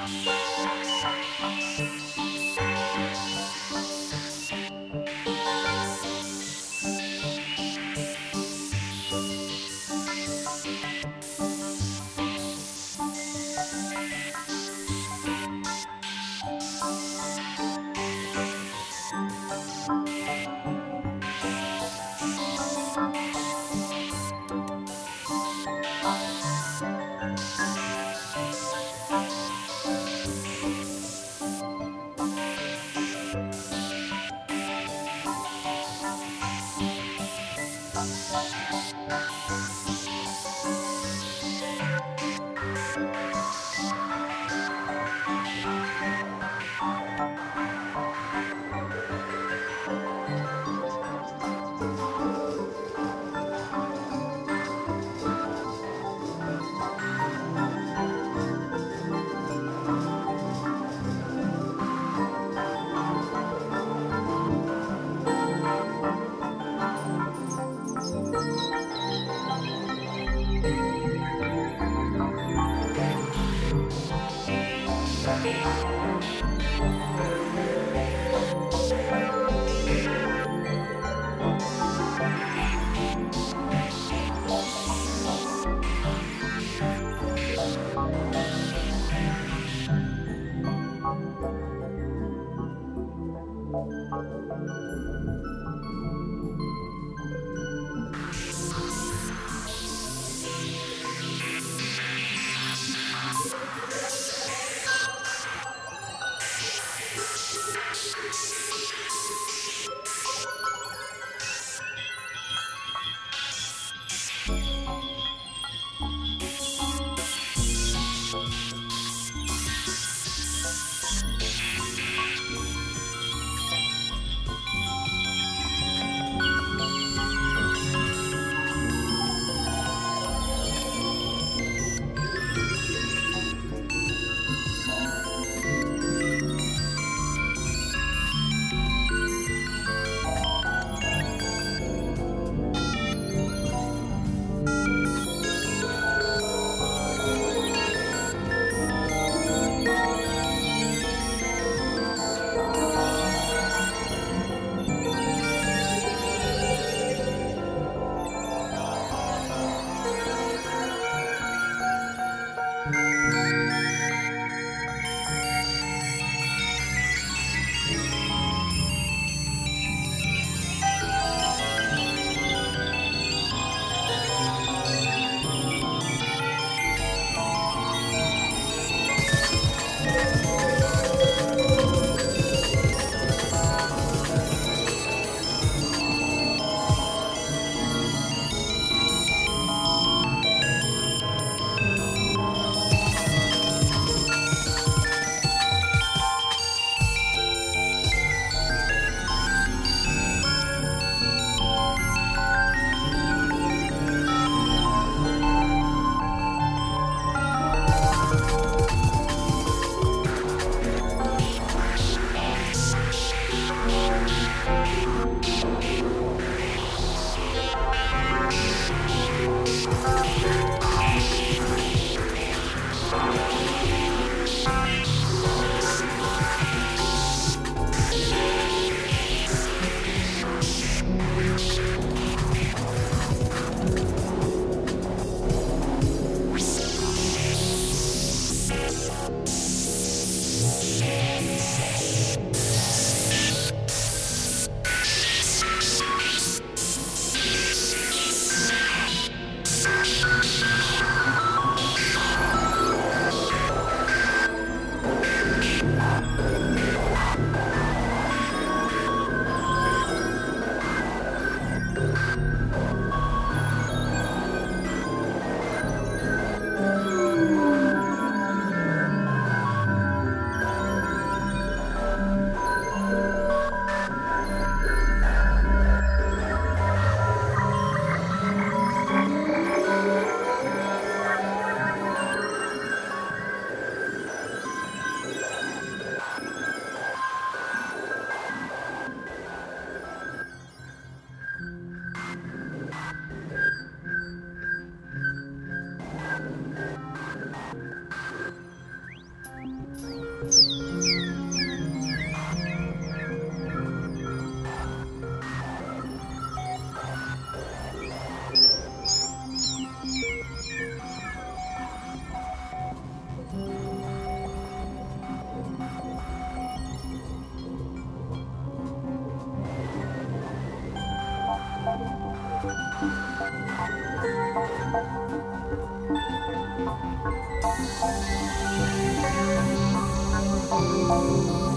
Bye. Thank you. Thank you.